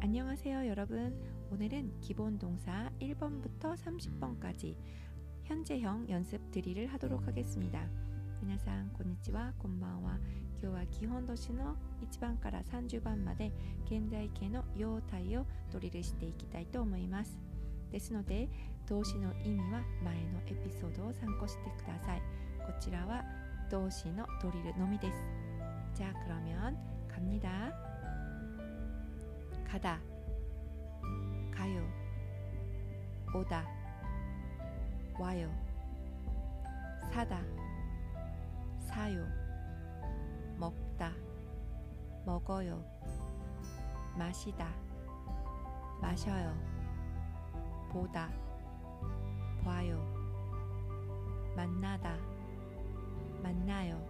안녕하세요 여러분 오늘은 기본 동사 1번부터 30번까지 현재형 연습 드릴을 하도록 하겠습니다 皆さんこんにちはこんばんは今日は基本動詞の1番から30番まで現在形の用態をドリルしていきたいと思いますですので動詞の意味は前のエピソードを参考してくださいこちらは動詞のドリルのみですじゃあ그러면 갑니다. 가다. 가요. 오다. 와요. 사다. 사요. 먹다. 먹어요. 마시다. 마셔요. 보다. 봐요. 만나다. 만나요.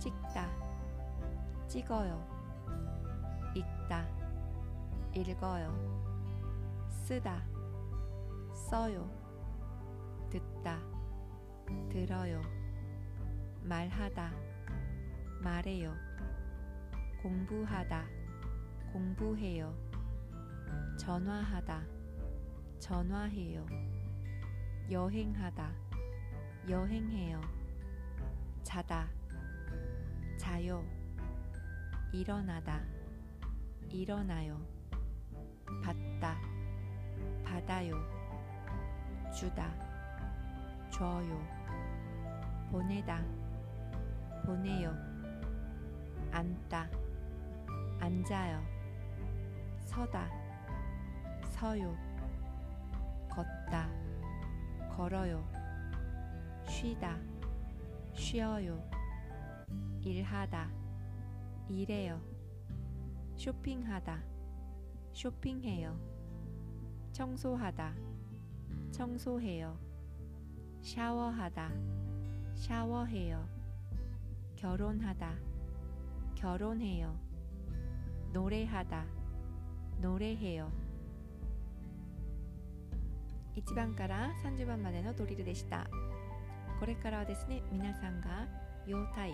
찍다 찍어요. 읽다 읽어요. 쓰다 써요. 듣다 들어요. 말하다 말해요. 공부하다 공부해요. 전화하다 전화해요. 여행하다 여행해요. 자다 자요 일어나다. 일어나요. 받다. 받아요. 주다. 줘요. 보내다. 보내요. 앉다. 앉아요. 서다. 서요. 걷다. 걸어요. 쉬다. 쉬어요. 일하다 일해요 쇼핑하다 쇼핑해요 청소하다 청소해요 샤워하다 샤워해요 결혼하다 결혼해요 노래하다 노래해요 1番から30番までのドリルでしたこれからはですね皆さんが用態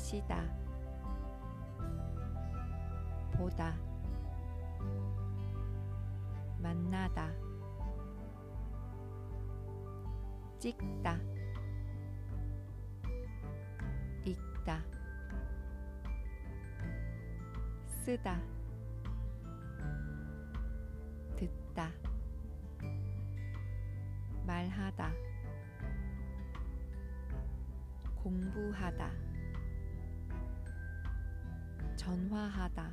마시다. 보다. 만나다. 찍다. 읽다. 쓰다. 듣다. 말하다. 공부하다 전화하다.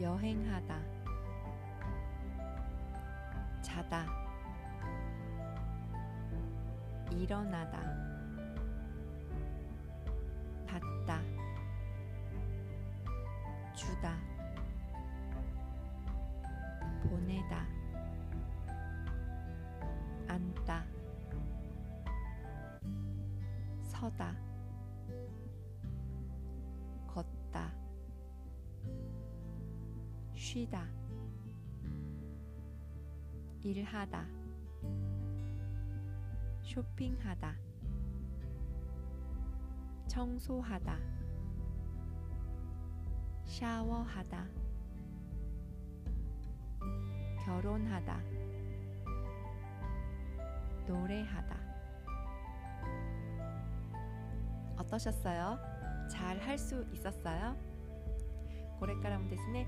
여행하다. 자다. 일어나다. 받다. 주다. 보내다. 앉다. 서다 쉬다 일하다 쇼핑하다 청소하다 샤워하다 결혼하다 노래하다 어떠셨어요? 잘 할 수 있었어요? これからもですね